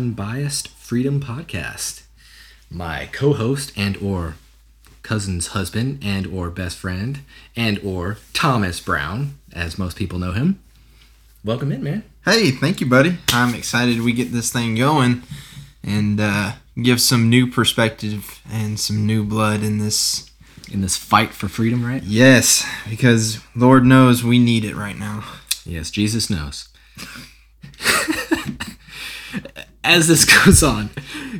Unbiased Freedom Podcast. My co-host and or cousin's husband and or best friend and or Thomas Brown, as most people know him. Welcome in, man. Hey, thank you, buddy. I'm excited we get this thing going and uh, give some new perspective and some new blood in this. In this fight for freedom, right? Yes, because Lord knows we need it right now. Yes, Jesus knows. As this goes on,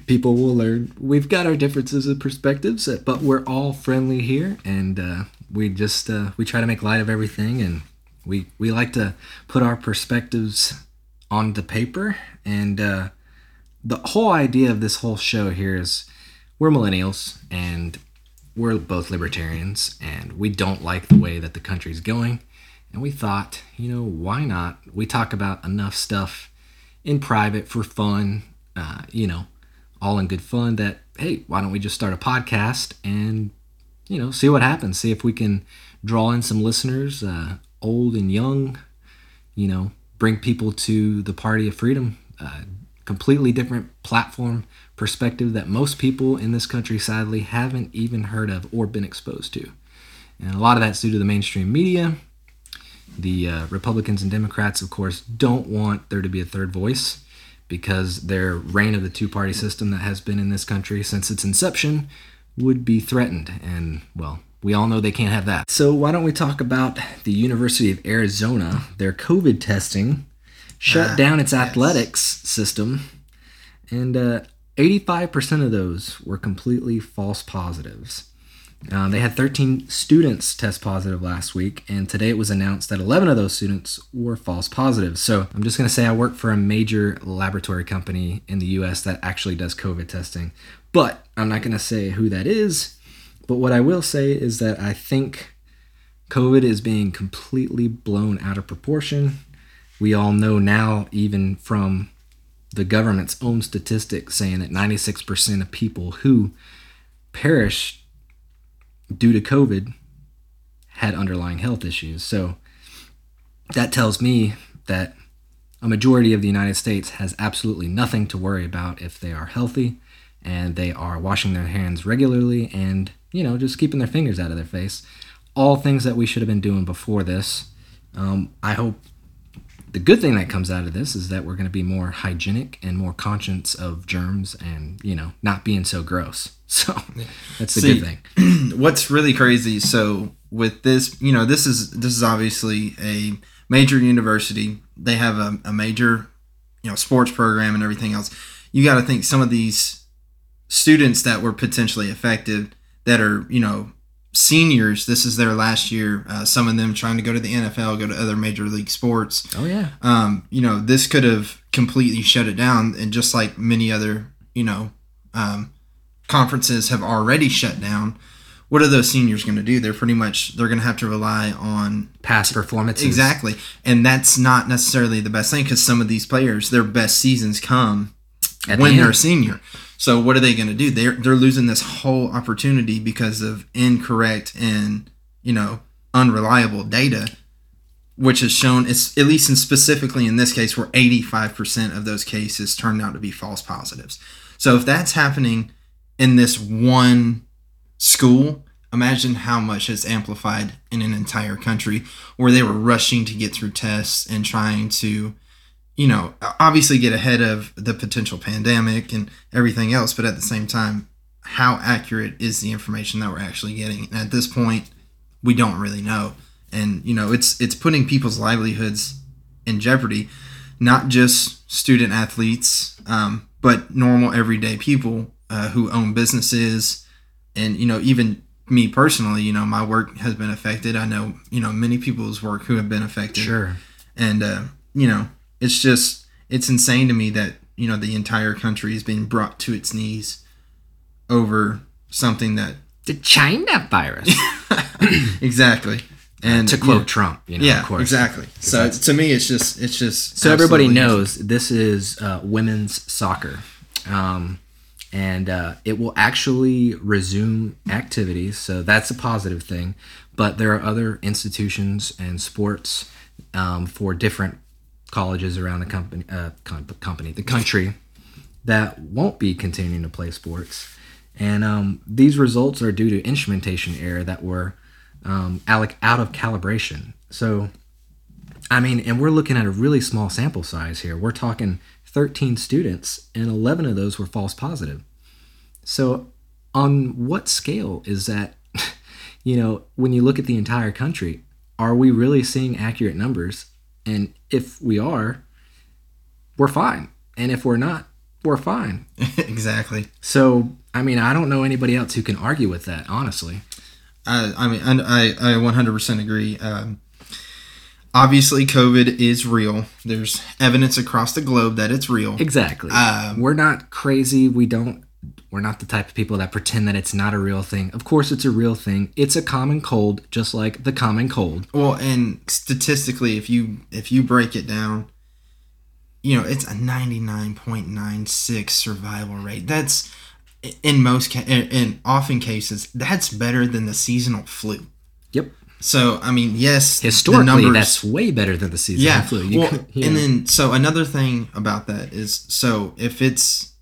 people will learn we've got our differences of perspectives, but we're all friendly here, and uh, we just uh, we try to make light of everything, and we we like to put our perspectives on the paper. And uh, the whole idea of this whole show here is we're millennials, and we're both libertarians, and we don't like the way that the country's going and we thought, you know, why not? We talk about enough stuff in private for fun, uh, you know, all in good fun that, hey, why don't we just start a podcast and, you know, see what happens? See if we can draw in some listeners, uh, old and young, you know, bring people to the party of freedom. Uh, completely different platform perspective that most people in this country sadly haven't even heard of or been exposed to. And a lot of that's due to the mainstream media the uh, Republicans and Democrats, of course, don't want there to be a third voice because their reign of the two party system that has been in this country since its inception would be threatened. And, well, we all know they can't have that. So, why don't we talk about the University of Arizona? Their COVID testing shut ah, down its yes. athletics system, and uh, 85% of those were completely false positives. Uh, they had 13 students test positive last week, and today it was announced that 11 of those students were false positives. So I'm just going to say I work for a major laboratory company in the US that actually does COVID testing, but I'm not going to say who that is. But what I will say is that I think COVID is being completely blown out of proportion. We all know now, even from the government's own statistics, saying that 96% of people who perished due to COVID, had underlying health issues. So that tells me that a majority of the United States has absolutely nothing to worry about if they are healthy and they are washing their hands regularly and, you know, just keeping their fingers out of their face. All things that we should have been doing before this. Um, I hope the good thing that comes out of this is that we're going to be more hygienic and more conscious of germs and you know not being so gross. So that's a good thing. what's really crazy so with this you know this is this is obviously a major university. They have a, a major you know sports program and everything else. You got to think some of these students that were potentially affected that are you know seniors, this is their last year. Uh, some of them trying to go to the NFL, go to other major league sports. Oh yeah. Um, you know, this could have completely shut it down, and just like many other, you know, um, conferences have already shut down. What are those seniors going to do? They're pretty much they're going to have to rely on past performances. Exactly, and that's not necessarily the best thing because some of these players, their best seasons come At when the they're a senior. So what are they going to do? They're they're losing this whole opportunity because of incorrect and you know unreliable data, which has shown it's at least in specifically in this case where 85% of those cases turned out to be false positives. So if that's happening in this one school, imagine how much it's amplified in an entire country where they were rushing to get through tests and trying to you know, obviously get ahead of the potential pandemic and everything else, but at the same time, how accurate is the information that we're actually getting? And at this point, we don't really know. And you know, it's it's putting people's livelihoods in jeopardy, not just student athletes, um, but normal everyday people uh, who own businesses, and you know, even me personally, you know, my work has been affected. I know, you know, many people's work who have been affected. Sure. And uh, you know, it's just it's insane to me that you know the entire country is being brought to its knees over something that the China virus. exactly. And to quote Trump, you know, yeah, of course. exactly. So to me, it's just, it's just. So everybody knows this is uh, women's soccer, um, and uh, it will actually resume activities. So that's a positive thing. But there are other institutions and sports um, for different colleges around the company, uh, com- company, the country that won't be continuing to play sports, and um, these results are due to instrumentation error that were um, out of calibration. So, I mean, and we're looking at a really small sample size here. We're talking 13 students, and 11 of those were false positive. So, on what scale is that? You know, when you look at the entire country, are we really seeing accurate numbers? And if we are, we're fine. And if we're not, we're fine. exactly. So, I mean, I don't know anybody else who can argue with that, honestly. I, I mean, I, I 100% agree. Um, obviously, COVID is real. There's evidence across the globe that it's real. Exactly. Um, we're not crazy. We don't we're not the type of people that pretend that it's not a real thing. Of course, it's a real thing. It's a common cold, just like the common cold. Well, and statistically, if you if you break it down, you know it's a ninety nine point nine six survival rate. That's in most in often cases that's better than the seasonal flu. Yep. So I mean, yes, historically numbers, that's way better than the seasonal yeah, flu. You well, could, and then so another thing about that is so if it's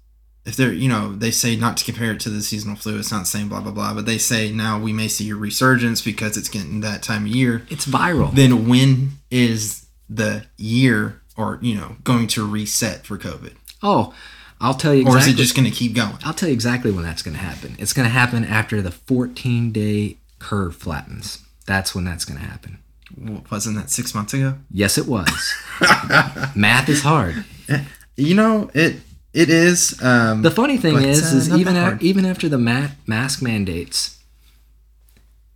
if they're you know they say not to compare it to the seasonal flu it's not saying blah blah blah. But they say now we may see a resurgence because it's getting that time of year. It's viral. Then when is the year or you know going to reset for covid? Oh i'll tell you exactly, or is it just going to keep going? I'll tell you exactly when that's going to happen. It's going to happen after the 14 day curve flattens. That's when that's going to happen wasn't that six months ago? Yes it was. Math is hard. You know it it is. Um, the funny thing but, is, uh, is even a, even after the ma- mask mandates,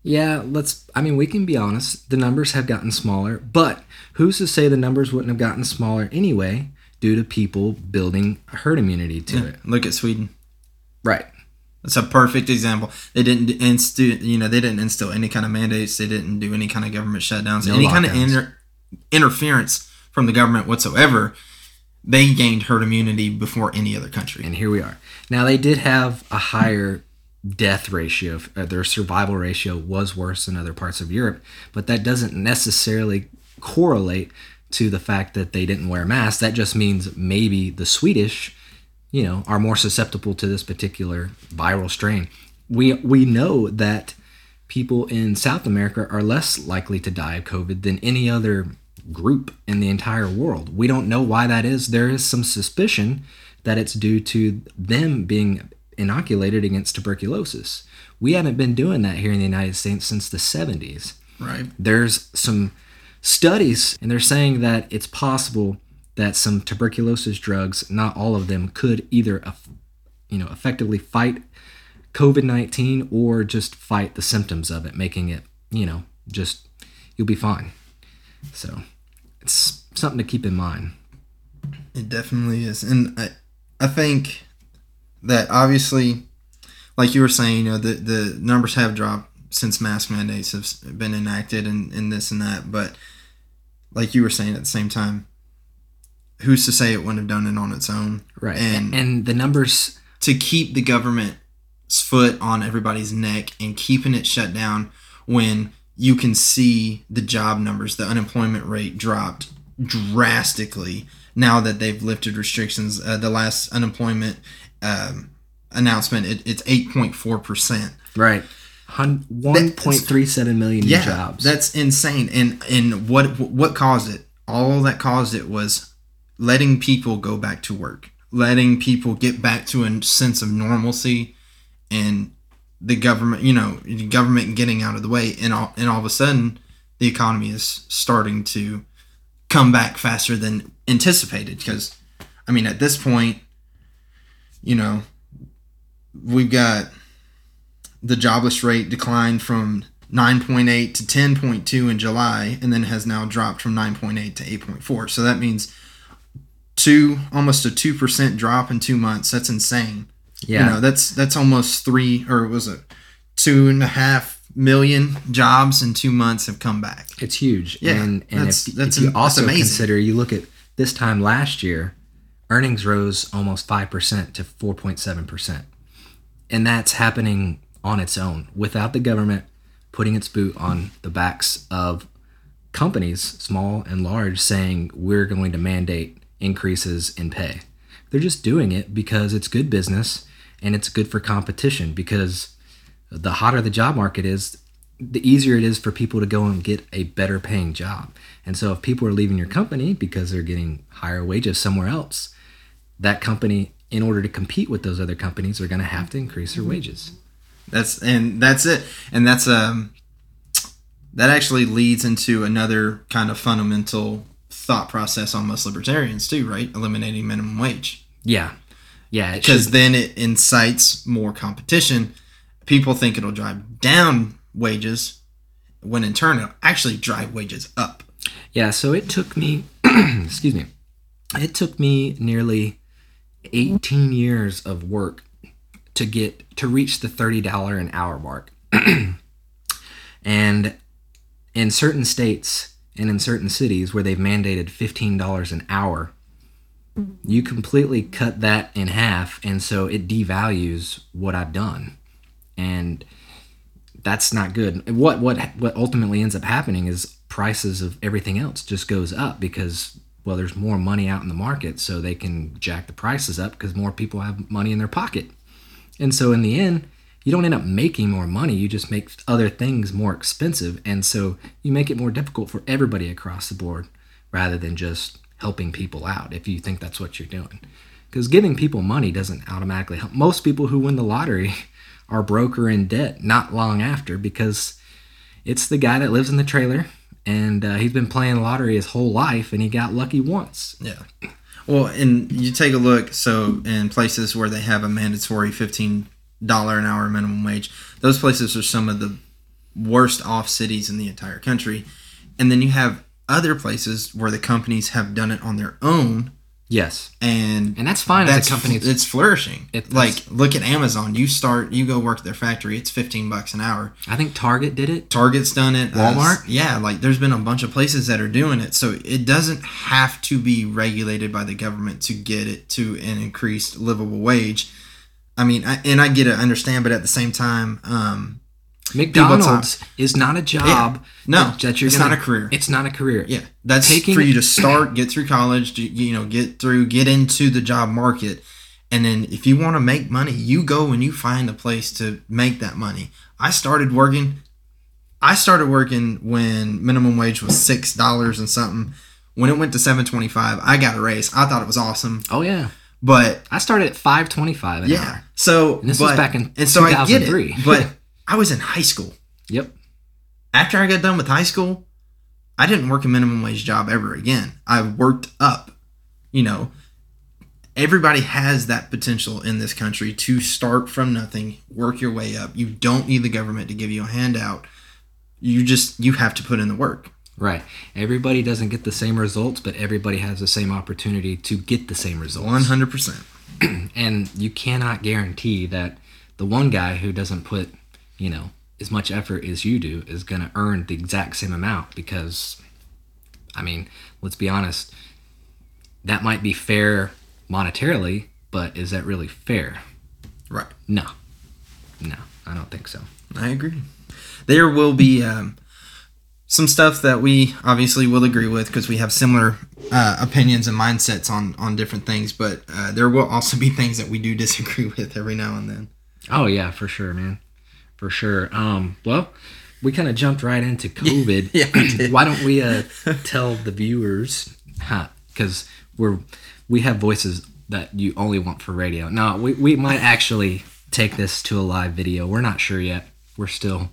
yeah, let's. I mean, we can be honest. The numbers have gotten smaller, but who's to say the numbers wouldn't have gotten smaller anyway due to people building herd immunity to yeah, it? Look at Sweden. Right. That's a perfect example. They didn't instill, you know, they didn't instill any kind of mandates. They didn't do any kind of government shutdowns, no any lockdowns. kind of inter- interference from the government whatsoever they gained herd immunity before any other country. And here we are. Now they did have a higher death ratio. Uh, their survival ratio was worse than other parts of Europe, but that doesn't necessarily correlate to the fact that they didn't wear masks. That just means maybe the Swedish, you know, are more susceptible to this particular viral strain. We we know that people in South America are less likely to die of COVID than any other group in the entire world. We don't know why that is. There is some suspicion that it's due to them being inoculated against tuberculosis. We haven't been doing that here in the United States since the 70s. Right. There's some studies, and they're saying that it's possible that some tuberculosis drugs, not all of them, could either, uh, you know, effectively fight COVID-19 or just fight the symptoms of it, making it, you know, just you'll be fine. So it's something to keep in mind. It definitely is, and I, I think that obviously, like you were saying, you know, the the numbers have dropped since mask mandates have been enacted and, and this and that, but like you were saying at the same time, who's to say it wouldn't have done it on its own? Right, and and the numbers to keep the government's foot on everybody's neck and keeping it shut down when you can see the job numbers, the unemployment rate dropped drastically now that they've lifted restrictions. Uh, the last unemployment um, announcement, it, it's 8.4%. Right. 1.37 million yeah, jobs. That's insane. And and what what caused it? All that caused it was letting people go back to work, letting people get back to a sense of normalcy and the government, you know, government getting out of the way, and all and all of a sudden, the economy is starting to come back faster than anticipated. Because, I mean, at this point, you know, we've got the jobless rate declined from 9.8 to 10.2 in July, and then has now dropped from 9.8 to 8.4. So that means two, almost a two percent drop in two months. That's insane. Yeah, you know that's that's almost three or was it two and a half million jobs in two months have come back. It's huge. Yeah, and, and that's, if, that's if you also consider you look at this time last year, earnings rose almost five percent to four point seven percent, and that's happening on its own without the government putting its boot on the backs of companies, small and large, saying we're going to mandate increases in pay. They're just doing it because it's good business and it's good for competition because the hotter the job market is, the easier it is for people to go and get a better paying job. And so if people are leaving your company because they're getting higher wages somewhere else, that company in order to compete with those other companies are going to have to increase their wages. That's and that's it. And that's um that actually leads into another kind of fundamental thought process on most libertarians too, right? Eliminating minimum wage. Yeah. Yeah, because then it incites more competition. People think it'll drive down wages, when in turn it'll actually drive wages up. Yeah, so it took me, excuse me, it took me nearly 18 years of work to get to reach the $30 an hour mark. and in certain states and in certain cities where they've mandated $15 an hour, you completely cut that in half and so it devalues what I've done. And that's not good. What what what ultimately ends up happening is prices of everything else just goes up because well there's more money out in the market so they can jack the prices up because more people have money in their pocket. And so in the end, you don't end up making more money, you just make other things more expensive and so you make it more difficult for everybody across the board rather than just helping people out if you think that's what you're doing. Because giving people money doesn't automatically help. Most people who win the lottery our broker in debt not long after because it's the guy that lives in the trailer and uh, he's been playing lottery his whole life and he got lucky once. Yeah. Well, and you take a look, so in places where they have a mandatory $15 an hour minimum wage, those places are some of the worst off cities in the entire country. And then you have other places where the companies have done it on their own Yes, and and that's fine that's as a company. it's flourishing. It, like look at Amazon. You start, you go work at their factory. It's fifteen bucks an hour. I think Target did it. Target's done it. Walmart. Uh, yeah, like there's been a bunch of places that are doing it. So it doesn't have to be regulated by the government to get it to an increased livable wage. I mean, I, and I get it, understand, but at the same time, um, McDonald's is not a job. Yeah. No, that you're it's gonna, not a career. It's not a career. Yeah, that's Taking, for you to start, get through college, you know, get through, get into the job market, and then if you want to make money, you go and you find a place to make that money. I started working. I started working when minimum wage was six dollars and something. When it went to seven twenty five, I got a raise. I thought it was awesome. Oh yeah. But I started at five twenty five. Yeah. Hour. So and this but, was back in and so I get it. But I was in high school. Yep. After I got done with high school, I didn't work a minimum wage job ever again. I worked up. You know, everybody has that potential in this country to start from nothing, work your way up. You don't need the government to give you a handout. You just you have to put in the work. Right. Everybody doesn't get the same results, but everybody has the same opportunity to get the same results. 100%. and you cannot guarantee that the one guy who doesn't put you know, as much effort as you do is going to earn the exact same amount because, I mean, let's be honest, that might be fair monetarily, but is that really fair? Right. No. No, I don't think so. I agree. There will be um, some stuff that we obviously will agree with because we have similar uh, opinions and mindsets on on different things, but uh, there will also be things that we do disagree with every now and then. Oh yeah, for sure, man for sure. Um, well, we kind of jumped right into COVID. yeah, Why don't we uh, tell the viewers, huh because we're we have voices that you only want for radio. No, we we might actually take this to a live video. We're not sure yet. We're still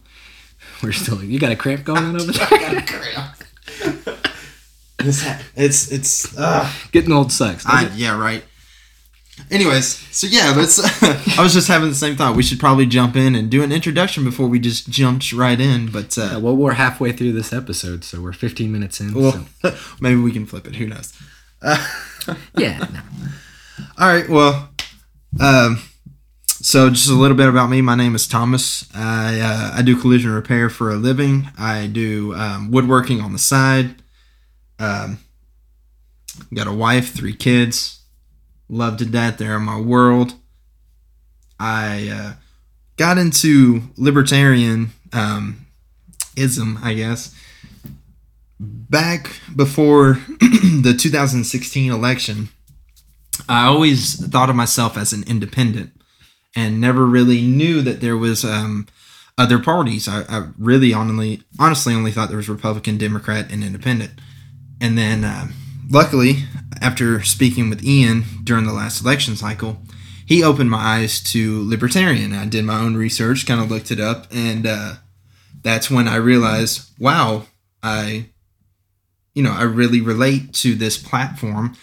we're still. You got a cramp going on over there? I got a cramp. it's it's uh, getting old sucks. I, yeah, right. Anyways, so yeah, let's. I was just having the same thought. We should probably jump in and do an introduction before we just jumped right in. But uh, yeah, well, we're halfway through this episode, so we're 15 minutes in. Well, so. maybe we can flip it. Who knows? Uh, yeah. No. All right. Well, um, so just a little bit about me. My name is Thomas. I uh, I do collision repair for a living. I do um, woodworking on the side. Um, got a wife, three kids love to death. They're my world. I uh, got into libertarian um, ism, I guess, back before the 2016 election, I always thought of myself as an independent and never really knew that there was um, other parties. I, I, really honestly, honestly only thought there was Republican, Democrat, and Independent. And then, uh, luckily, after speaking with Ian during the last election cycle, he opened my eyes to libertarian. I did my own research, kind of looked it up, and uh, that's when I realized, wow, I, you know, I really relate to this platform.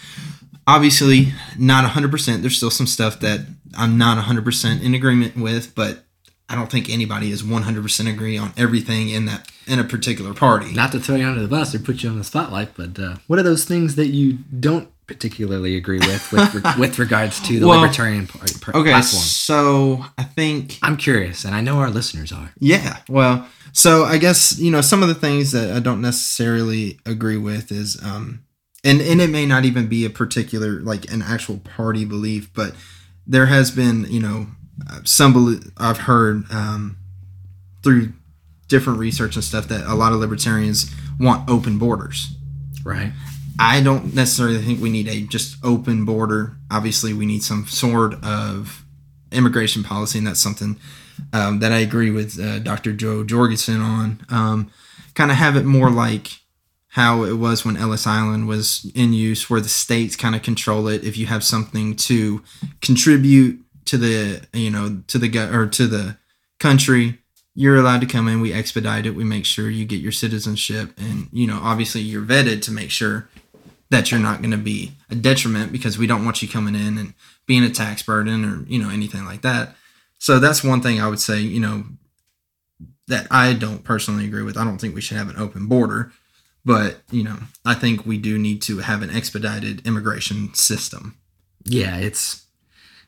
Obviously, not 100%. There's still some stuff that I'm not 100% in agreement with, but I don't think anybody is 100% agree on everything in that in a particular party. Not to throw you under the bus or put you on the spotlight, but uh, what are those things that you don't particularly agree with with, with regards to the well, Libertarian Party okay, platform? So I think I'm curious, and I know our listeners are. Yeah, well, so I guess you know some of the things that I don't necessarily agree with is, um, and and it may not even be a particular like an actual party belief, but there has been you know some I've heard um, through different research and stuff that a lot of libertarians want open borders. Right. I don't necessarily think we need a just open border. Obviously, we need some sort of immigration policy, and that's something um, that I agree with uh, Dr. Jo Jorgensen on. Um, kind of have it more like how it was when Ellis Island was in use, where the states kind of control it. If you have something to contribute to the you know to the guy or to the country you're allowed to come in. We expedite it. We make sure you get your citizenship. And you know obviously you're vetted to make sure that you're not going to be a detriment because we don't want you coming in and being a tax burden or you know anything like that. So that's one thing i would say you know that i don't personally agree with. I don't think we should have an open border. But you know i think we do need to have an expedited immigration system. Yeah it's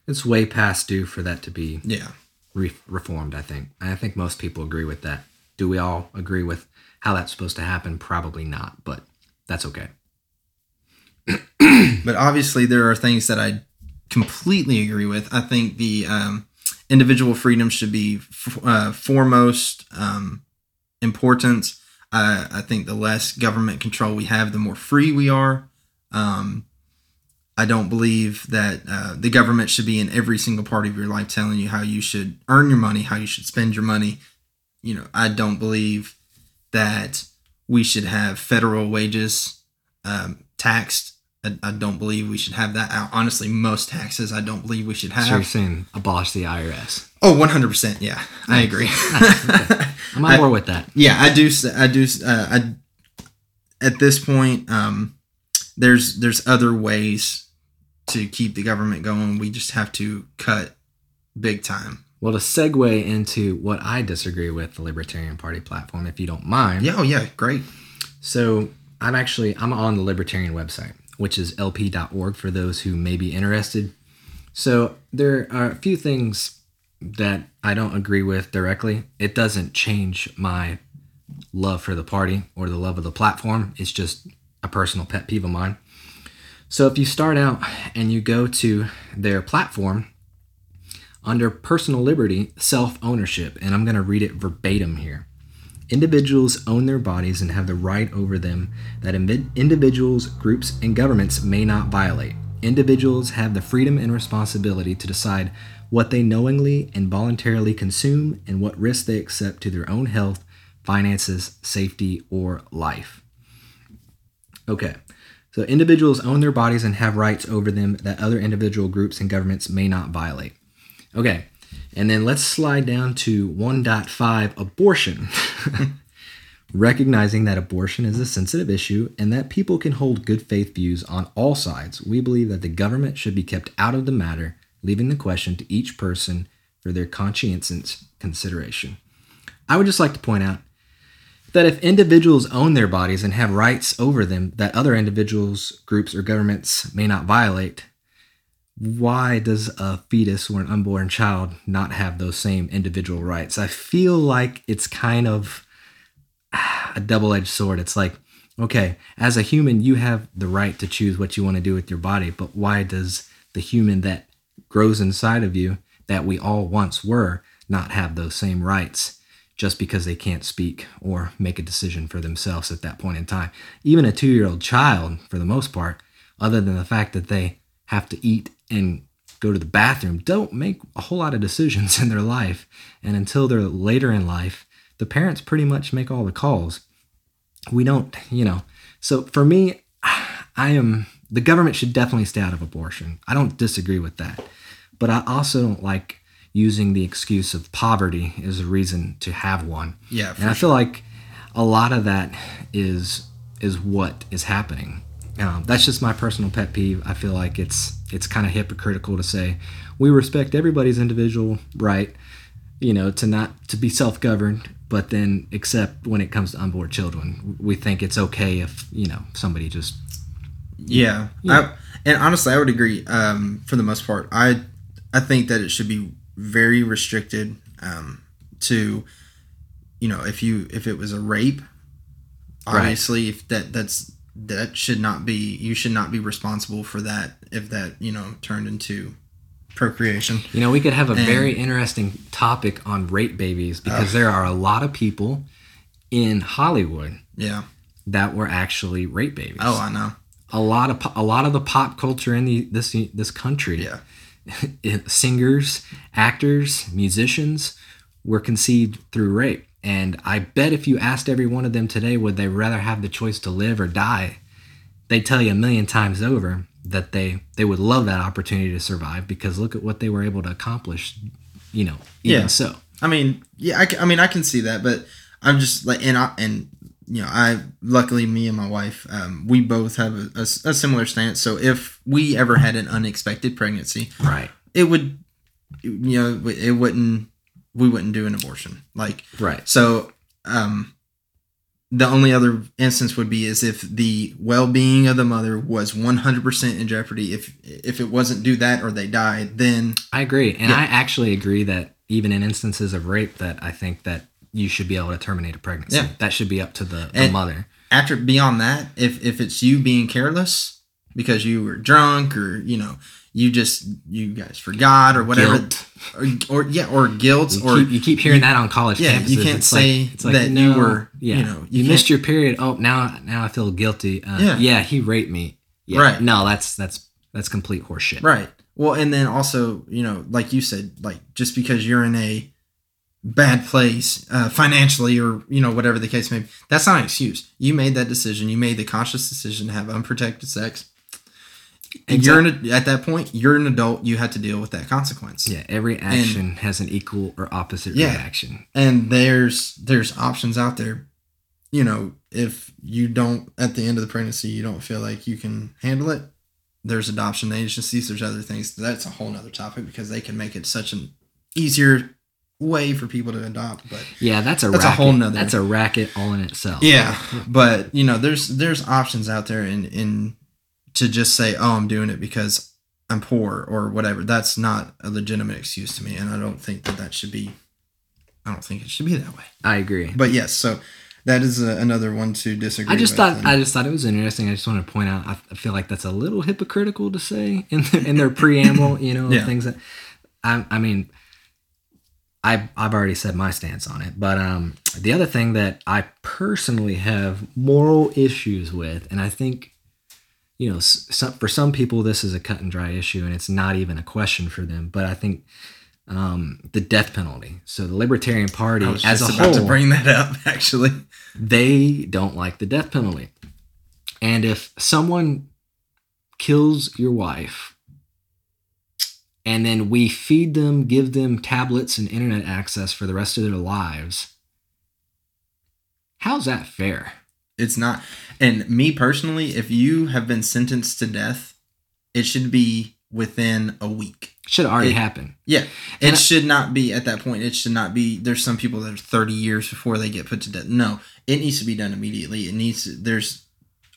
it's way past due for that to be yeah re- reformed. I think. I think most people agree with that. Do we all agree with how that's supposed to happen? Probably not, but that's okay. but obviously, there are things that I completely agree with. I think the um, individual freedom should be f- uh, foremost um, importance. Uh, I think the less government control we have, the more free we are. Um, I don't believe that uh, the government should be in every single part of your life telling you how you should earn your money, how you should spend your money. You know, I don't believe that we should have federal wages um, taxed. I, I, don't believe we should have that. Honestly, most taxes I don't believe we should have. So you're saying abolish the IRS? Oh, 100%. Yeah, nice. I agree. okay. I'm on board with that. Yeah, I do. I do. Uh, I, at this point, um, there's there's other ways to keep the government going. We just have to cut big time. Well, to segue into what I disagree with the Libertarian Party platform, if you don't mind. Yeah, oh yeah, great. So I'm actually I'm on the Libertarian website, which is lp.org for those who may be interested. So there are a few things that I don't agree with directly. It doesn't change my love for the party or the love of the platform. It's just a personal pet peeve of mine. So if you start out and you go to their platform under personal liberty, self ownership, and I'm going to read it verbatim here. Individuals own their bodies and have the right over them that individuals, groups, and governments may not violate. Individuals have the freedom and responsibility to decide what they knowingly and voluntarily consume and what risks they accept to their own health, finances, safety, or life. Okay, so individuals own their bodies and have rights over them that other individual groups and governments may not violate. Okay, and then let's slide down to 1.5 abortion. Recognizing that abortion is a sensitive issue and that people can hold good faith views on all sides, we believe that the government should be kept out of the matter, leaving the question to each person for their conscientious consideration. I would just like to point out that if individuals own their bodies and have rights over them that other individuals, groups, or governments may not violate, why does a fetus or an unborn child not have those same individual rights? I feel like it's kind of ah, a double edged sword. It's like, okay, as a human, you have the right to choose what you want to do with your body, but why does the human that grows inside of you, that we all once were, not have those same rights? Just because they can't speak or make a decision for themselves at that point in time. Even a two year old child, for the most part, other than the fact that they have to eat and go to the bathroom, don't make a whole lot of decisions in their life. And until they're later in life, the parents pretty much make all the calls. We don't, you know. So for me, I am, the government should definitely stay out of abortion. I don't disagree with that. But I also don't like using the excuse of poverty as a reason to have one. Yeah, and I feel like a lot of that is is what is happening. Um, that's just my personal pet peeve. I feel like it's it's kind of hypocritical to say we respect everybody's individual right, you know, to not to be self governed, but then except when it comes to unborn children, we think it's okay if you know somebody just yeah. yeah. I, and honestly, I would agree. Um, for the most part, I I think that it should be very restricted um, to you know if you if it was a rape obviously right. if that that's that should not be you should not be responsible for that if that you know turned into procreation. You know we could have a and, very interesting topic on rape babies because uh, there are a lot of people in hollywood yeah. that were actually rape babies. Oh i know. A lot of a lot of the pop culture in the this this country yeah singers, actors, musicians were conceived through rape. And I bet if you asked every one of them today, would they rather have the choice to live or die? They tell you a million times over that they they would love that opportunity to survive because look at what they were able to accomplish. You know, even yeah. so. I mean, yeah, I, I mean, I can see that, but I'm just like, and I, and you know, I luckily me and my wife, um, we both have a, a, a, similar stance. So if we ever had an unexpected pregnancy, right, it would, you know, it wouldn't, we wouldn't do an abortion. Like, right. So, um, the only other instance would be is if the well-being of the mother was 100% in jeopardy. If if it wasn't do that or they died, then I agree, and yeah. I actually agree that even in instances of rape, that I think that you should be able to terminate a pregnancy. Yeah. That should be up to the, the mother. After beyond that, if if it's you being careless because you were drunk or you know you just you guys forgot or whatever guilt. Or, or yeah or guilt you or keep, you keep hearing you, that on college yeah campuses. you can't it's say like, like, that no, you were yeah you know you, you missed your period oh now now i feel guilty uh, yeah yeah he raped me yeah. right no that's that's that's complete horseshit right well and then also you know like you said like just because you're in a bad place uh, financially or you know whatever the case may be. That's not an excuse. You made that decision. You made the conscious decision to have unprotected sex. And you're an, at that point you're an adult. You have to deal with that consequence. Yeah every action and, has an equal or opposite yeah, reaction. And there's there's options out there. You know if you don't at the end of the pregnancy you don't feel like you can handle it there's adoption agencies there's other things. That's a whole nother topic because they can make it such an easier way for people to adopt. But yeah, that's a that's racket. a whole nother. That's a racket all in itself. Yeah, but you know, there's there's options out there in in to just say, oh, I'm doing it because I'm poor or whatever. That's not a legitimate excuse to me, and I don't think that that should be. I don't think it should be that way. I agree. But yes, so that is a, another one to disagree. I just thought I just thought it was interesting. I just want to point out. I, feel like that's a little hypocritical to say in the, in their preamble. You know, yeah. things that I I mean I've, I've already said my stance on it. But um, the other thing that I personally have moral issues with, and I think, you know, some, for some people, this is a cut and dry issue and it's not even a question for them. But I think um, the death penalty. So the Libertarian Party as a whole. to bring that up, actually. They don't like the death penalty. And if someone kills your wife and then we feed them, give them tablets and internet access for the rest of their lives. How's that fair? It's not. And me personally, if you have been sentenced to death, it should be within a week. Should already it, happen. Yeah. It should not be at that point. It should not be. There's some people that are 30 years before they get put to death. No, it needs to be done immediately. It needs to, there's,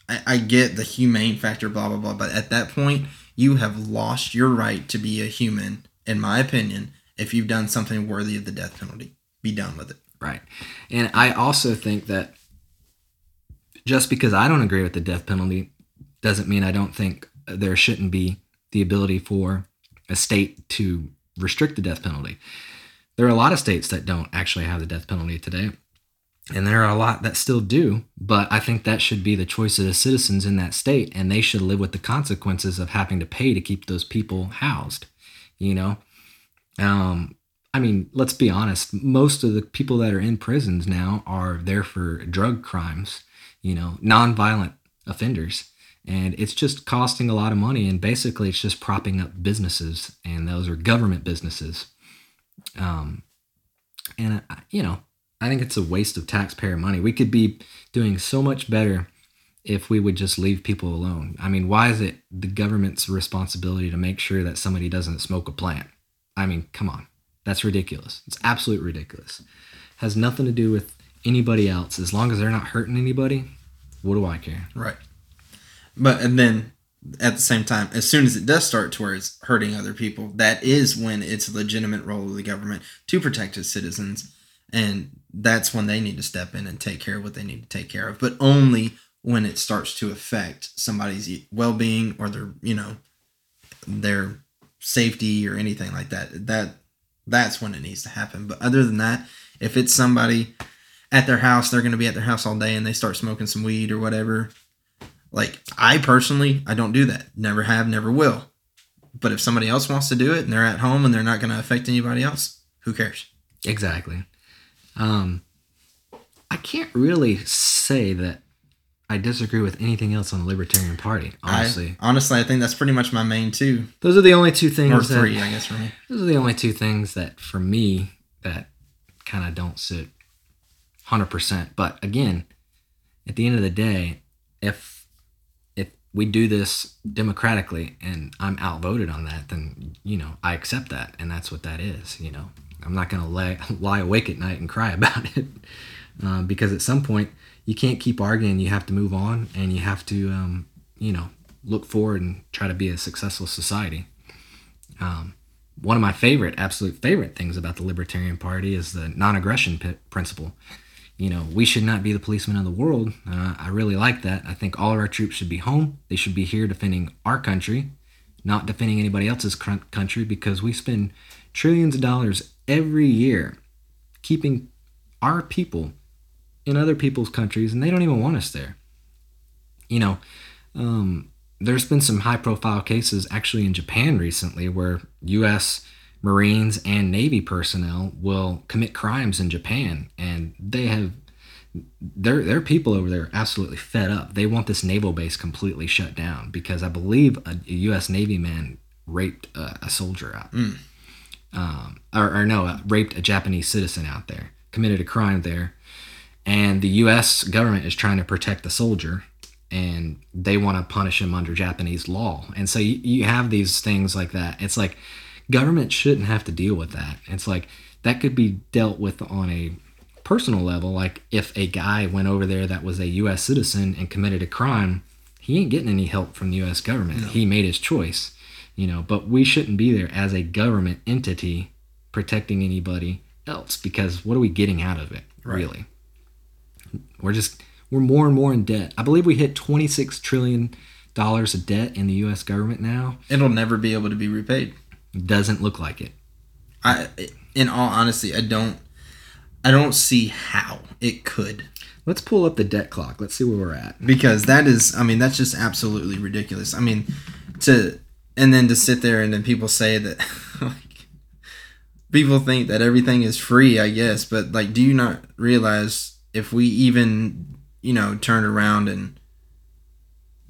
I, I get the humane factor, blah, blah, blah. But at that point, you have lost your right to be a human, in my opinion, if you've done something worthy of the death penalty. Be done with it. Right. And I also think that just because I don't agree with the death penalty doesn't mean I don't think there shouldn't be the ability for a state to restrict the death penalty. there are a lot of states that don't actually have the death penalty today. And there are a lot that still do, but I think that should be the choice of the citizens in that state, and they should live with the consequences of having to pay to keep those people housed. You know, um, I mean, let's be honest. Most of the people that are in prisons now are there for drug crimes. You know, nonviolent offenders, and it's just costing a lot of money. And basically, it's just propping up businesses, and those are government businesses. Um, and you know, I think it's a waste of taxpayer money. We could be doing so much better if we would just leave people alone. I mean, why is it the government's responsibility to make sure that somebody doesn't smoke a plant? I mean, come on. That's ridiculous. It's absolute ridiculous. Has nothing to do with anybody else. As long as they're not hurting anybody, what do I care? Right. But and then at the same time, as soon as it does start to hurting other people, that is when it's a legitimate role of the government to protect its citizens and that's when they need to step in and take care of what they need to take care of but only when it starts to affect somebody's well-being or their you know their safety or anything like that. That that's when it needs to happen. But other than that if it's somebody at their house they're going to be at their house all day and they start smoking some weed or whatever. Like i personally i don't do that. Never have never will. But if somebody else wants to do it and they're at home and they're not going to affect anybody else who cares? Exactly um, I can't really say that I disagree with anything else on the Libertarian Party. Honestly, I, honestly, I think that's pretty much my main two. Those are the only two things. Or three, that, I guess, for me. Those are the only two things that, for me, that kind of don't sit hundred percent. But again, at the end of the day, if if we do this democratically and I'm outvoted on that, then you know I accept that, and that's what that is. You know, I'm not going to lie, lie awake at night and cry about it uh, because at some point you can't keep arguing. You have to move on and you have to, um, you know, look forward and try to be a successful society. Um, one of my favorite, absolute favorite things about the Libertarian Party is the non aggression p- principle. You know, we should not be the policemen of the world. Uh, I really like that. I think all of our troops should be home. They should be here defending our country, not defending anybody else's country because we spend trillions of dollars every year keeping our people in other people's countries and they don't even want us there. You know, um, there's been some high profile cases actually in Japan recently where U.S. Marines and Navy personnel will commit crimes in Japan and they have their their people over there absolutely fed up. They want this naval base completely shut down because I believe a, a U.S. Navy man raped a, a soldier out. Mm um, or, or no, uh, raped a Japanese citizen out there, committed a crime there, and the U.S. government is trying to protect the soldier, and they want to punish him under Japanese law. And so you, you have these things like that. It's like government shouldn't have to deal with that. It's like that could be dealt with on a personal level. Like if a guy went over there that was a U.S. citizen and committed a crime, he ain't getting any help from the U.S. government. No. He made his choice you know but we shouldn't be there as a government entity protecting anybody else because what are we getting out of it right. really? We're just we're more and more in debt. I believe we hit 26 trillion dollars of debt in the us government now. It'll never be able to be repaid. Doesn't look like it. I in all honesty i don't i don't see how it could. Let's pull up the debt clock. Let's see where we're at. Because that is i mean that's just absolutely ridiculous. I mean to and then to sit there and then people say that like people think that everything is free i guess but like do you not realize if we even you know turned around and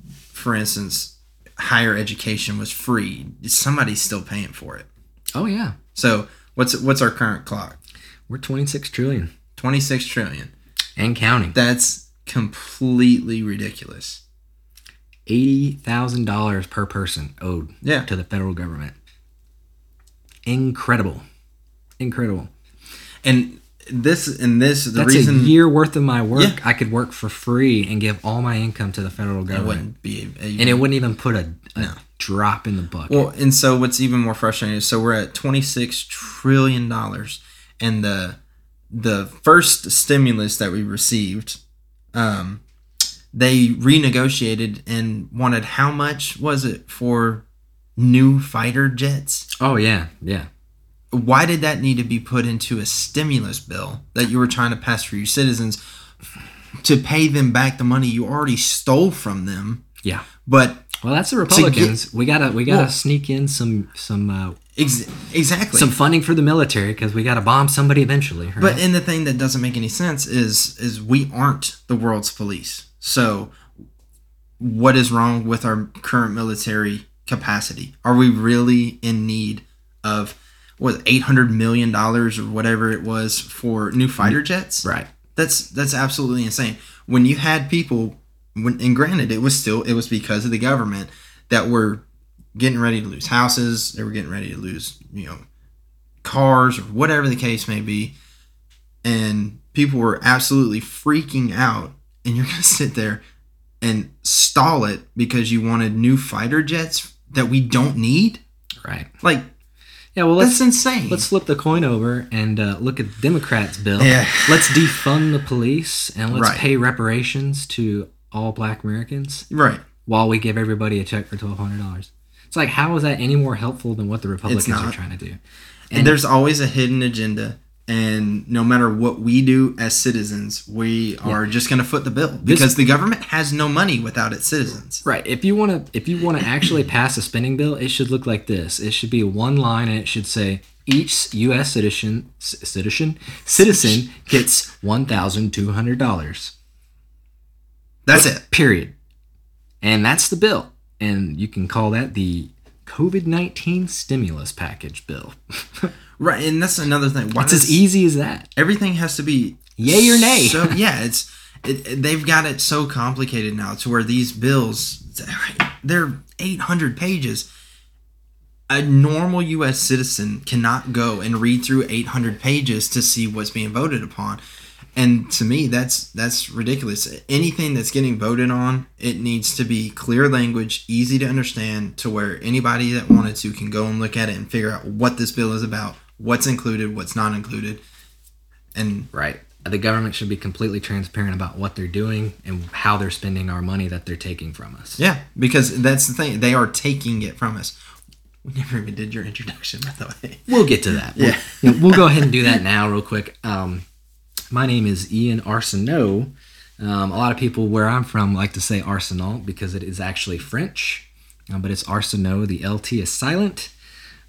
for instance higher education was free somebody's still paying for it? Oh yeah. So what's what's our current clock? We're 26 trillion. 26 trillion. And counting. That's completely ridiculous eighty thousand dollars per person owed yeah. to the federal government. Incredible, incredible. And this and this the That's reason a year worth of my work. Yeah. I could work for free and give all my income to the federal government. It wouldn't be, even, and it wouldn't even put a, a no. drop in the bucket. Well, and so what's even more frustrating is so we're at twenty six trillion dollars, and the the first stimulus that we received, um, they renegotiated and wanted how much was it for new fighter jets? Oh yeah, yeah. why did that need to be put into a stimulus bill that you were trying to pass for your citizens to pay them back the money you already stole from them? Yeah. But Well, that's the Republicans. we gotta we gotta Well- sneak in some some uh, ex- exactly. some funding for the military because we gotta bomb somebody eventually. Right? But and the thing that doesn't make any sense is is we aren't the world's police. So what is wrong with our current military capacity? Are we really in need of what eight hundred million dollars or whatever it was for new fighter mm-hmm. jets? right. That's that's absolutely insane. When you had people, when, and granted, it was still it was because of the government that were getting ready to lose houses. They were getting ready to lose, you know, cars or whatever the case may be, and people were absolutely freaking out. And you're gonna sit there and stall it because you wanted new fighter jets that we don't need. Right. Like Yeah. Well, that's insane. let's flip the coin over and uh, look at the Democrats' bill. Yeah. Let's defund the police and let's Right. pay reparations to all Black Americans right. while we give everybody a check for twelve hundred dollars. It's like how is that any more helpful than what the Republicans are trying to do? And there's always a hidden agenda. And no matter what we do as citizens, we are just going to foot the bill because the government has no money without its citizens. Right. If you want to, if you want to actually pass a spending bill, it should look like this. It should be one line, and it should say each U.S. citizen c- citizen citizen gets one thousand two hundred dollars. That's it. Period. And that's the bill. And you can call that the COVID nineteen stimulus package bill. Right. And that's another thing. Why it's as easy as that. everything has to be Yay or nay. So yeah, it's it, it- they've got it so complicated now to where these bills they're 800 pages. A normal U.S. citizen cannot go and read through 800 pages to see what's being voted upon, and to me, that's that's ridiculous. Anything that's getting voted on, it needs to be clear language, easy to understand, to where anybody that wanted to can go and look at it and figure out what this bill is about, what's included, what's not included, and Right. The government should be completely transparent about what they're doing and how they're spending our money that they're taking from us. Yeah, because that's the thing. They are taking it from us. We never even did your introduction, by the way. We'll get to that. Yeah. We'll, we'll go ahead and do that now, real quick. Um, my name is Ian Arsenault. Um, a lot of people where I'm from like to say Arsenal because it is actually French, uh, but it's Arsenault. The LT is silent.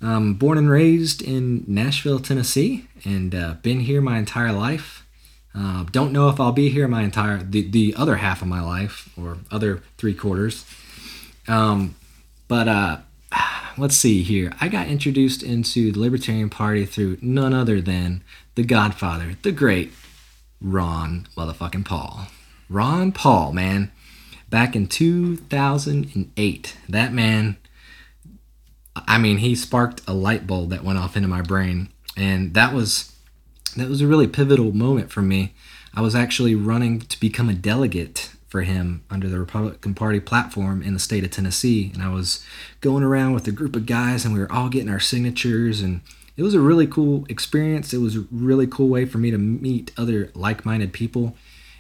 Um, born and raised in Nashville, Tennessee, and uh, been here my entire life. Uh, don't know if I'll be here my entire the, the other half of my life or other three quarters. Um, but uh, let's see here. I got introduced into the Libertarian Party through none other than the Godfather, the great Ron motherfucking Paul. Ron Paul, man. Back in 2008, that man, I mean, he sparked a light bulb that went off into my brain. And that was that was a really pivotal moment for me. I was actually running to become a delegate for him under the Republican Party platform in the state of Tennessee. And I was going around with a group of guys and we were all getting our signatures. And it was a really cool experience. It was a really cool way for me to meet other like minded people.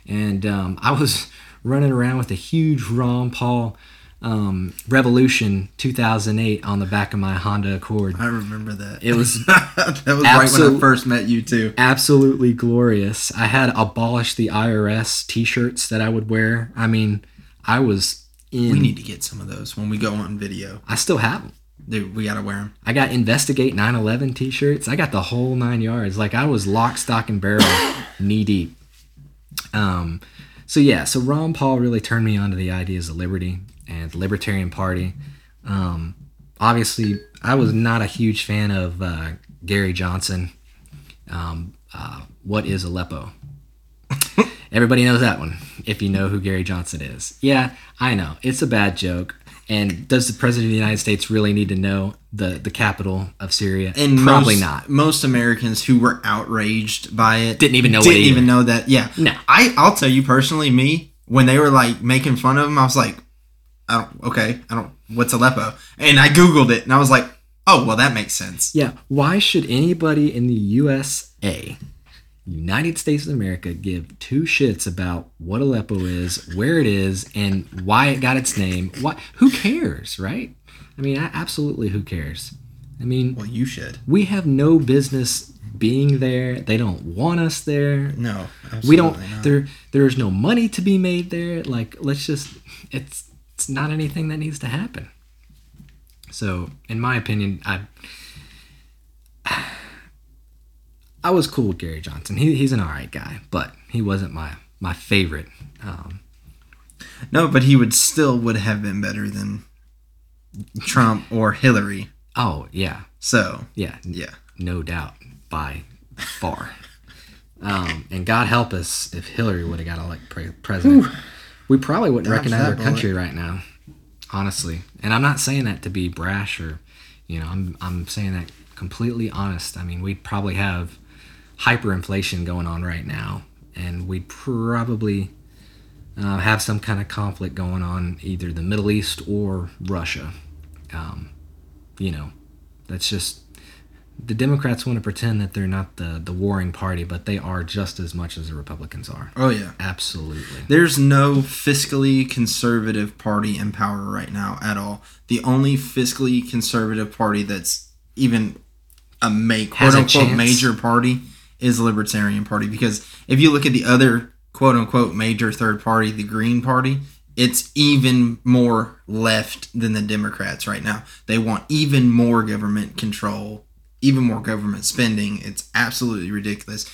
And um, I was running around with a huge Ron Paul um, Revolution 2008 on the back of my Honda Accord. I remember that. It was that was right when I first met you too. absolutely glorious. I had abolish the IRS t-shirts that I would wear. I mean, I was in We need to get some of those when we go on video. I still have them. Dude, we gotta wear them. I got investigate 9/11 t-shirts. I got the whole 9 yards. Like I was lock stock and barrel knee deep. Um so yeah, so Ron Paul really turned me on to the ideas of liberty and the Libertarian Party. Um obviously, I was not a huge fan of uh, Gary Johnson. Um, uh, what is Aleppo? Everybody knows that one. If you know who Gary Johnson is, yeah, I know it's a bad joke. And does the president of the United States really need to know the the capital of Syria? And Probably most, not. Most Americans who were outraged by it Didn't even know Didn't even know that. Yeah. No. I I'll tell you personally, me when they were like making fun of him, I was like, I don't. Okay, I don't. What's Aleppo? And I googled it, and I was like, oh well, that makes sense. Yeah. Why should anybody in the USA, United States of America, give two shits about what Aleppo is, where it is, and why it got its name? Why? Who cares, right? I mean, a- absolutely, who cares? I mean, Well, you should. we have no business being there. They don't want us there. No, we don't. Not. there there's no money to be made there. Like let's just it's it's not anything that needs to happen. So, in my opinion, I I was cool with Gary Johnson. He, he's an all right guy, but he wasn't my my favorite. Um, No, but he would still would have been better than Trump or Hillary. oh yeah, So yeah, yeah, no doubt by far. um, and God help us if Hillary would have got elected pre- president. We probably wouldn't Dodge recognize our bullet. country right now, honestly. And I'm not saying that to be brash or, you know, I'm I'm saying that completely honest. I mean, we'd probably have hyperinflation going on right now, and we'd probably uh, have some kind of conflict going on either the Middle East or Russia. Um, you know, that's just the Democrats want to pretend that they're not the the warring party, but they are just as much as the Republicans are. oh yeah. Absolutely. There's no fiscally conservative party in power right now at all. The only fiscally conservative party that's even a make quote unquote major party is the Libertarian Party. Because if you look at the other quote unquote major third party, the Green Party, it's even more left than the Democrats right now. They want even more government control, even more government spending. It's absolutely ridiculous.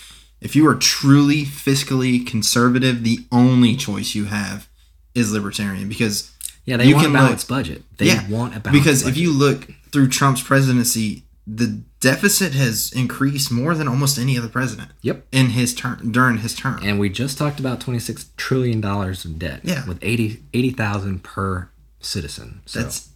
If you are truly fiscally conservative, the only choice you have is libertarian because Yeah, they You want a can look- balanced budget. They yeah, want a balanced because budget. if you look through Trump's presidency, the deficit has increased more than almost any other president Yep. in his term during his term. And we just talked about twenty six trillion dollars of debt. Yeah. With 80 80,000 per citizen. So That's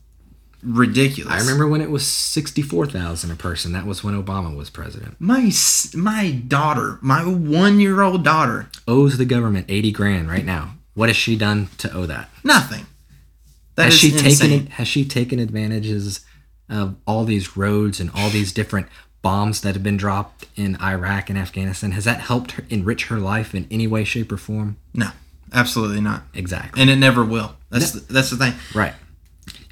ridiculous. I remember when it was sixty four thousand a person. That was when Obama was president. my my daughter, my one year old daughter, Owes the government eighty grand right now. What has she done to owe that? nothing. That has she insane. taken has she taken advantages of all these roads and all these different bombs that have been dropped in Iraq and Afghanistan? Has that helped her enrich her life in any way, shape, or form? No, absolutely not, Exactly. and it never will. That's the, that's the thing. Right.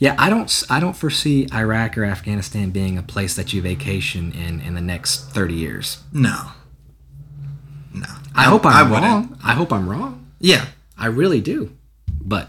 Yeah, I don't. I don't foresee Iraq or Afghanistan being a place that you vacation in in the next thirty years. No, no. I, hope I'm wouldn't. wrong. I hope I'm wrong. Yeah, I really do. But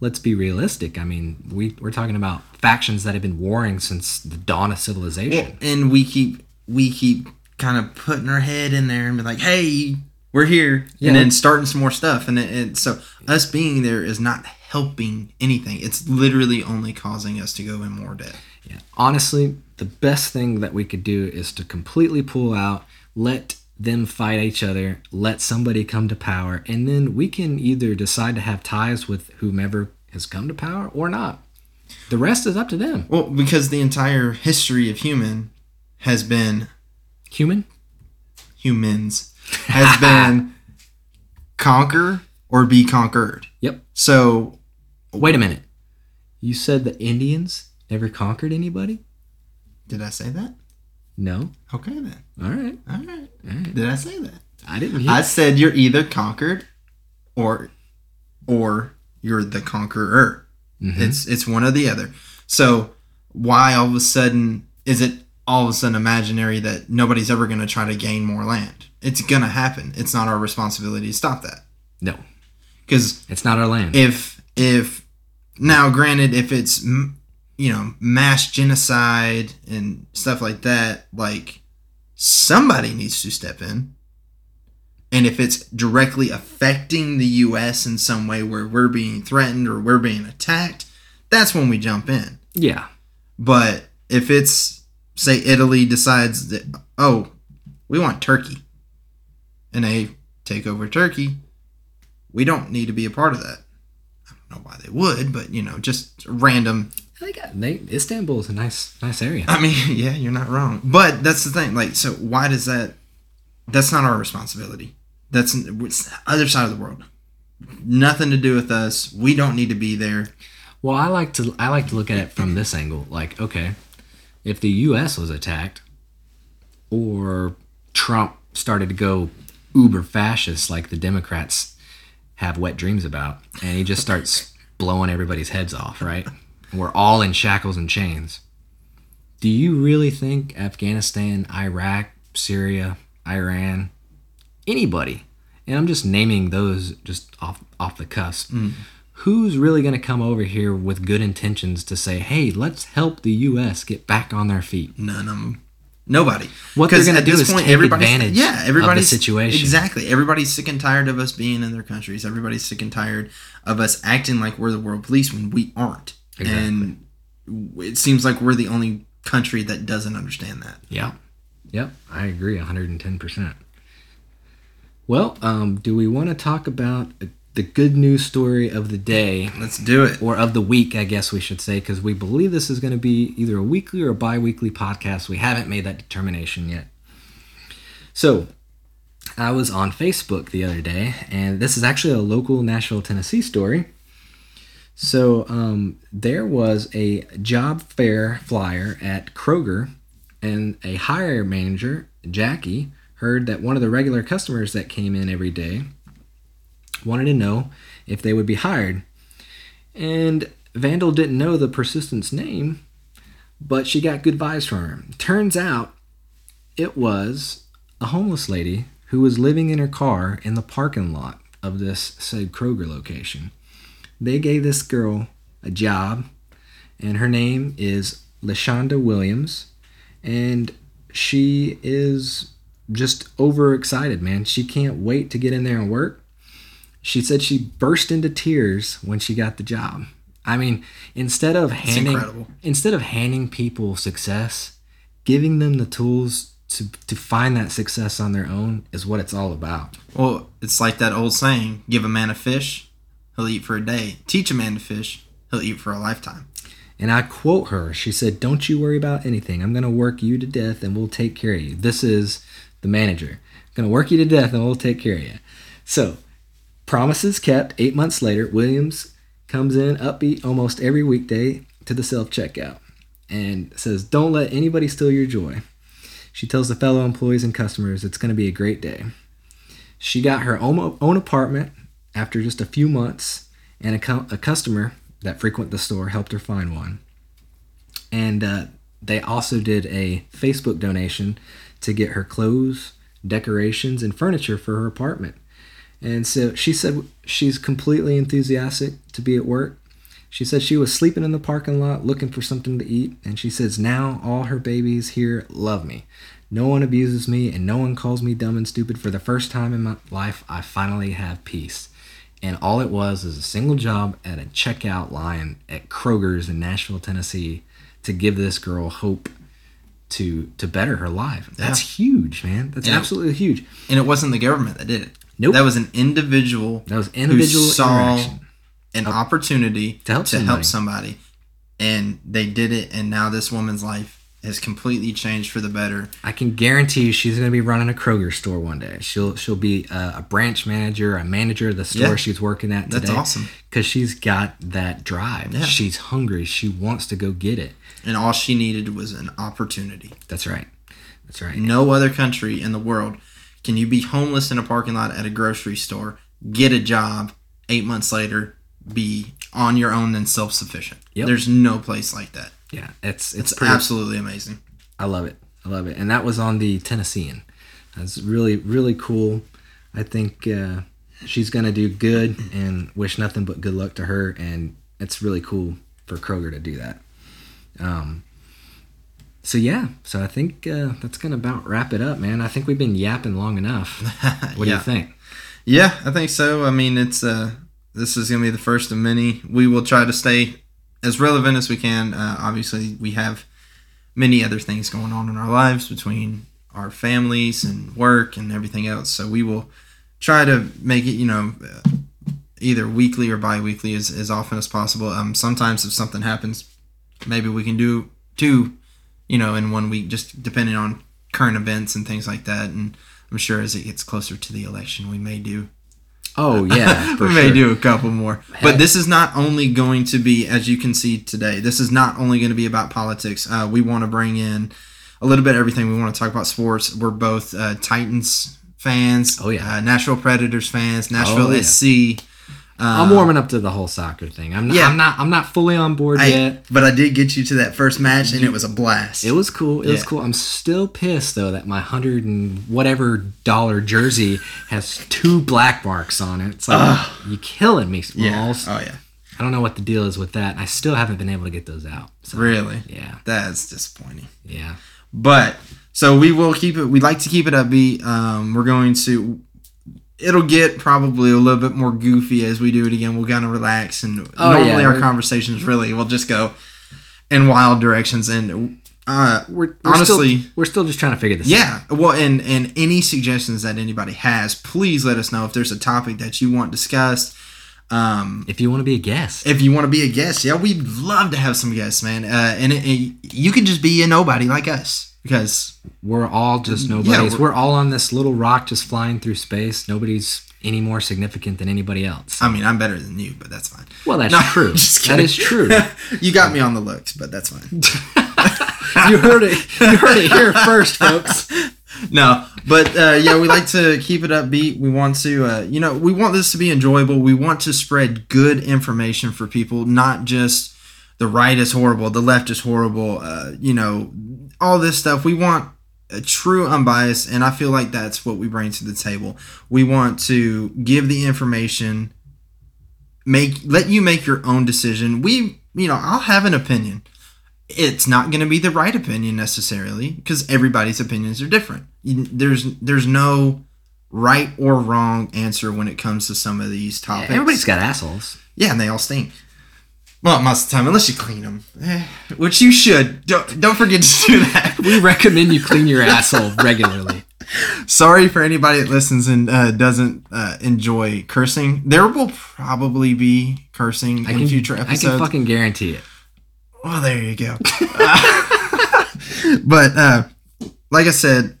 let's be realistic. I mean, we we're talking about factions that have been warring since the dawn of civilization. and we keep we keep kind of putting our head in there and be like, "Hey, we're here," Yeah. and then starting some more stuff, and it, it, so us being there is not helping anything. It's literally only causing us to go in more debt. Yeah. Honestly, the best thing that we could do is to completely pull out, let them fight each other, let somebody come to power, and then we can either decide to have ties with whomever has come to power or not. The rest is up to them. Well, because the entire history of human has been Human? humans has been conquer or be conquered. Yep. So Wait a minute. You said the Indians never conquered anybody? did I say that? No. Okay then. All right. All right. All right. Did I say that? I didn't hear. I said you're either conquered or or you're the conqueror. Mhm. It's it's one or the other. So why all of a sudden is it all of a sudden imaginary that nobody's ever going to try to gain more land? It's going to happen. It's not our responsibility to stop that. no. Because It's not our land. if if now granted if it's you know mass genocide and stuff like that like somebody needs to step in. And if it's directly affecting the US in some way where we're being threatened or we're being attacked that's when we jump in. Yeah. but if it's say Italy decides that oh we want Turkey and they take over Turkey we don't need to be a part of that know why they would but you know just random They got, they, Istanbul is a nice nice area. I mean yeah you're not wrong but that's the thing like so why does that that's not our responsibility that's it's the other side of the world nothing to do with us we don't need to be there Well, I like to I like to look at it from this angle. Like, okay, if the U.S. was attacked, or Trump started to go uber fascist, like the Democrats have wet dreams about, and he just starts blowing everybody's heads off, right? We're all in shackles and chains. Do you really think Afghanistan, Iraq, Syria, Iran, anybody, and I'm just naming those just off off the cusp. Mm. Who's really going to come over here with good intentions to say, "Hey, let's help the U.S. get back on their feet"? None of them. Nobody. What they're gonna at do this is take everybody's- advantage yeah, of the everybody's, situation. Exactly. Everybody's sick and tired of us being in their countries. Everybody's sick and tired of us acting like we're the world police when we aren't. Exactly. And it seems like we're the only country that doesn't understand that. Yeah. Yep, I agree 110%. Well, um, do we want to talk about the good news story of the day Let's do it. or of the week, I guess we should say, because we believe this is going to be either a weekly or a bi weekly podcast. We haven't made that determination yet. So, I was on Facebook the other day, and this is actually a local Nashville, Tennessee story. So, um, there was a job fair flyer at Kroger, and a hire manager, Jackie, heard that one of the regular customers that came in every day wanted to know if they would be hired. And Vandal didn't know the persistent's name, but she got good vibes from her. Turns out it was a homeless lady who was living in her car in the parking lot of this said Kroger location. They gave this girl a job, and her name is Lashonda Williams, and she is just overexcited, man. She can't wait to get in there and work. She said she burst into tears when she got the job. I mean, instead of handing incredible. instead of handing people success, giving them the tools to to find that success on their own is what it's all about. Well, it's like that old saying give a man a fish, he'll eat for a day. Teach a man to fish, he'll eat for a lifetime. And I quote her. She said, "Don't you worry about anything. I'm going to work you to death and we'll take care of you." This is the manager. going to work you to death and we'll take care of you. So, promises kept. 8 months later, Williams comes in upbeat almost every weekday to the self-checkout and says, "Don't let anybody steal your joy." She tells the fellow employees and customers it's going to be a great day. She got her own, own apartment after just a few months, and a, a customer that frequent the store helped her find one. And uh, they also did a Facebook donation to get her clothes, decorations, and furniture for her apartment. And so she said she's completely enthusiastic to be at work. She said she was sleeping in the parking lot looking for something to eat, and she says now all her babies here love me. No one abuses me, and no one calls me dumb and stupid. For the first time in my life, I finally have peace. And all it was is a single job at a checkout line at Kroger's in Nashville, Tennessee, to give this girl hope to to better her life. That's huge, man. That's Yeah. absolutely huge. And it wasn't the government that did it. Nope. That was an individual That was individual who saw an opportunity To help somebody. somebody. And they did it and now this woman's life has completely changed for the better. I can guarantee you she's going to be running a Kroger store one day. She'll she'll be a, a branch manager, a manager of the store Yeah. she's working at today. That's awesome. Because she's got that drive. Yeah. She's hungry. She wants to go get it. And all she needed was an opportunity. That's right. That's right. No other country in the world can you be homeless in a parking lot at a grocery store, get a job, eight months later, be on your own and self sufficient. Yep. There's no place like that. Yeah, it's it's It's pretty. absolutely amazing. I love it. I love it. And that was on the Tennessean. That's really really cool. I think uh, she's gonna do good, and wish nothing but good luck to her. And it's really cool for Kroger to do that. Um. So yeah, so I think uh, that's gonna about wrap it up, man. I think we've been yapping long enough. What do you think? Yeah, I think so. I mean, it's uh, this is gonna be the first of many. We will try to stay as relevant as we can. Uh, obviously, we have many other things going on in our lives between our families and work and everything else. So we will try to make it, you know, uh, either weekly or bi-weekly as, as often as possible. Um, sometimes if something happens, maybe we can do two, you know, in one week, just depending on current events and things like that. And I'm sure as it gets closer to the election, we may do Oh yeah, we may sure. do a couple more. But this is not only going to be, as you can see today, this is not only going to be about politics. Uh, we want to bring in a little bit of everything. We want to talk about sports. We're both uh, Titans fans. Oh, yeah. Uh, Nashville Predators fans. Nashville Oh, yeah. SC. I'm warming up to the whole soccer thing. I'm not, Yeah. I'm not I'm not fully on board I- yet. but I did get you to that first match, and it was a blast. It was cool. It was cool. I'm still pissed though that my hundred and whatever dollar jersey has two black marks on it. It's like you killing me, yeah. Oh yeah. I don't know what the deal is with that. I still haven't been able to get those out. So, Really? Yeah. That's disappointing. Yeah. But so we will keep it. We'd like to keep it upbeat. Um, we're going to. It'll get probably a little bit more goofy as we do it again. We'll kind of relax, and Oh, normally yeah, our conversations really will just go in wild directions. And uh, We're, we're honestly, still, we're still just trying to figure this out. yeah. Well, and and any suggestions that anybody has, please let us know if there's a topic that you want discussed. Um, If you want to be a guest. if you want to be a guest, yeah, we'd love to have some guests, man. Uh, and it, it, you can just be a nobody like us because We're all just nobodies. Yeah, we're- we're, all on this little rock just flying through space. Nobody's any more significant than anybody else. I mean, I'm better than you, but that's fine. Well, that's No, true. That true. you got me on the looks, but that's fine. you heard it. You heard it here first, folks. no, but uh, yeah, we like to keep it upbeat. We want to, uh, you know, we want this to be enjoyable. We want to spread good information for people, not just the right is horrible, the left is horrible. Uh, you know, all this stuff. We want a true unbiased, and I feel like that's what we bring to the table. We want to give the information, make let you make your own decision. We, you know, I'll have an opinion it's not going to be the right opinion necessarily because everybody's opinions are different. There's there's no right or wrong answer when it comes to some of these topics. Everybody's got assholes. yeah, and they all stink. Well, most of the time, unless you clean them, eh, which you should. Don't don't forget to do that. We recommend you clean your asshole regularly. Sorry for anybody that listens and uh, doesn't uh, enjoy cursing. There will probably be cursing I in can, future episodes. I can fucking guarantee it. Well, there you go. but uh, like I said,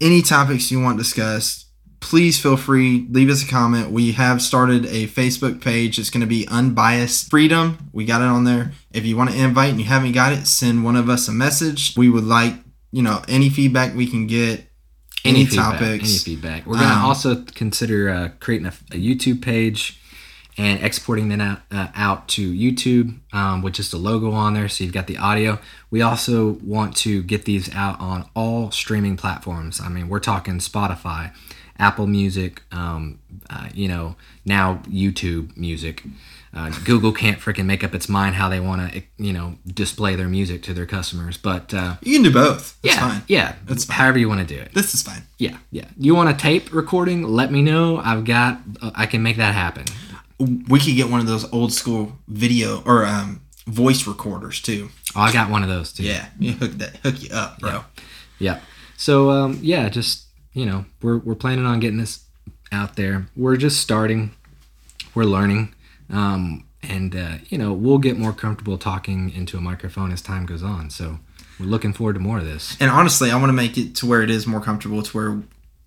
any topics you want discussed, please feel free. Leave us a comment. We have started a Facebook page. It's going to be Unbiased Freedom. We got it on there. If you want to invite and you haven't got it, send one of us a message. We would like, you know, any feedback we can get. Any, feedback, topics. Any feedback. We're gonna Um, also consider uh, creating a, a YouTube page and exporting that out, uh, out to YouTube um, with just a logo on there, so you've got the audio. We also want to get these out on all streaming platforms. I mean, we're talking Spotify, Apple Music, um, uh, you know, now YouTube Music. Uh, Google can't freaking make up its mind how they want to, you know, display their music to their customers. But uh, You can do both. That's yeah, fine. yeah, That's fine. however you want to do it. This is fine. Yeah, yeah. You want a tape recording? Let me know. I've got. Uh, I can make that happen. We could get one of those old school video or um, voice recorders too. Oh, I got one of those too. Yeah, you hook that, hook you up, bro. Yeah. So um, yeah, just you know, we're we're planning on getting this out there. We're just starting. We're learning, um, and uh, you know, we'll get more comfortable talking into a microphone as time goes on. So we're looking forward to more of this. And honestly, I want to make it to where it is more comfortable, to where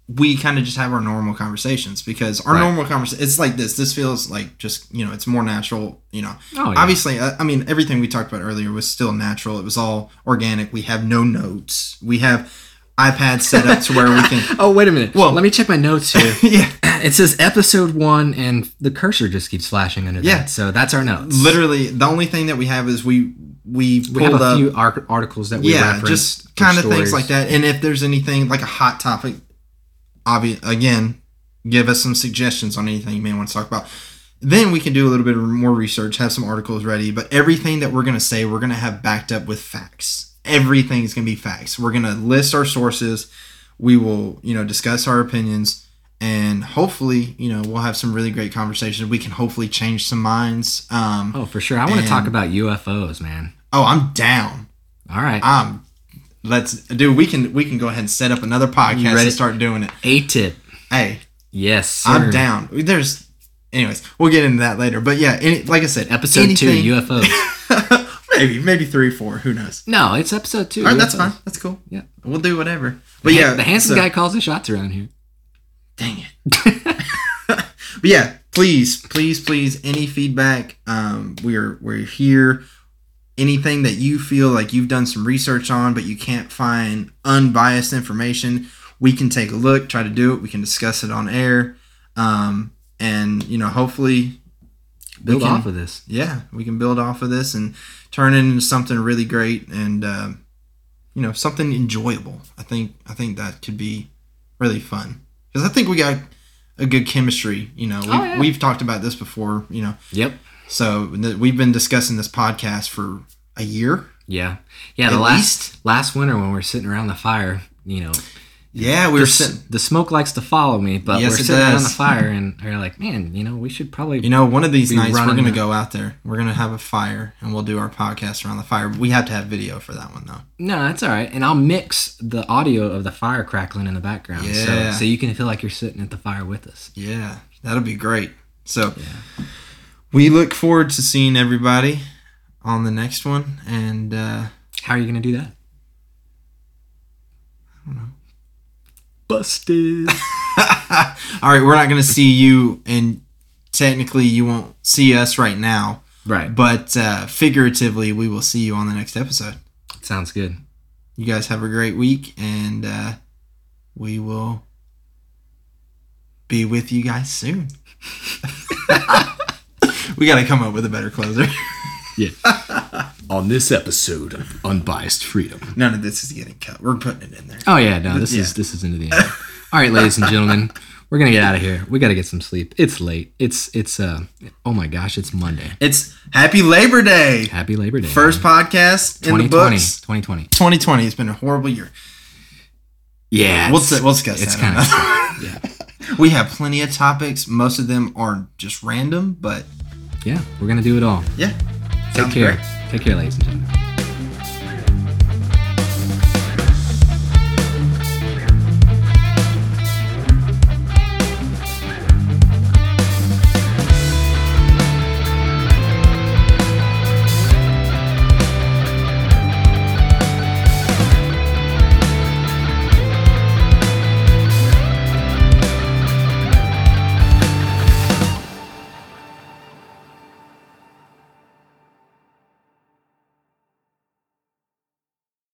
we kind of just have our normal conversations because our Right. normal conversation it's like this. This feels like just you know, it's more natural. You know, Oh, yeah. obviously, I, I mean, everything we talked about earlier was still natural. It was all organic. We have no notes. We have iPads set up to where we can. Oh wait a minute. Well- let me check my notes here. yeah, it says episode one, and the cursor just keeps flashing under Yeah. that. So that's our notes. literally, the only thing that we have is we we we have pulled a up. few ar- articles that we yeah, reference just kind of things like that. And if there's anything like a hot topic, obvious again, give us some suggestions on anything you may want to talk about. Then we can do a little bit more research, have some articles ready. But everything that we're gonna say, we're gonna have backed up with facts. Everything is gonna be facts. We're gonna list our sources. We will, you know, discuss our opinions, and hopefully, you know, we'll have some really great conversations. We can hopefully change some minds. Um, Oh, for sure. I want to talk about UFOs, man. oh, I'm down. All right. Um, let's dude. We can we can go ahead and set up another podcast ready? and start doing it. A tip. Hey, Yes, sir. I'm down. There's, anyways, we'll get into that later. But yeah, any, like I said, Episode anything- two, UFOs. maybe maybe three, four. Who knows? no, it's episode two. All right, that's fine. That's cool. Yeah. we'll do whatever. But But yeah, the handsome so- guy calls the shots around here. Dang it. but yeah, please, please, please, any feedback. Um, we're we're here. Anything that you feel like you've done some research on, but you can't find unbiased information, we can take a look, try to do it. We can discuss it on air, um, and you know, hopefully, build can- off of this. yeah, we can build off of this and turn it into something really great and uh, you know something enjoyable. I think I think that could be really fun because I think we got a good chemistry. You know, we, Oh, yeah. we've talked about this before. You know, Yep. so th- we've been discussing this podcast for a year. Yeah. Yeah. The At last last winter when we're sitting around the fire, you know, Yeah, we were sitting. the smoke likes to follow me, but Yes, we're sitting does. the fire and we're like, man, you know, we should probably. You know, one of these nights we're gonna go out there. We're gonna have a fire and we'll do our podcast around the fire. We have to have video for that one though. no, that's all right. And I'll mix the audio of the fire crackling in the background, Yeah. so so you can feel like you're sitting at the fire with us. Yeah, that'll be great. So we look forward to seeing everybody on the next one. And uh, How are you gonna do that? Busted. all right, we're not gonna see you, and technically you won't see us right now, right. but uh, figuratively we will see you on the next episode. Sounds good. You guys have a great week, and uh, we will be with you guys soon. we got to come up with a better closer. Yeah. On this episode of Unbiased Freedom. None of this is getting cut. We're putting it in there. Oh yeah, no, this Yeah. is this is into the end. All right, ladies and gentlemen, we're gonna get out of here. We gotta get some sleep. It's late. It's it's uh oh my gosh, it's Monday. It's Happy Labor Day. Happy Labor Day. First podcast in the 2020. books. 2020. 2020. It's been a horrible year. Yeah. We'll, we'll discuss it's kind of yeah. we have plenty of topics. Most of them are just random, but Yeah, we're gonna do it all. yeah. Take Sounds care. great. Take care, ladies and gentlemen.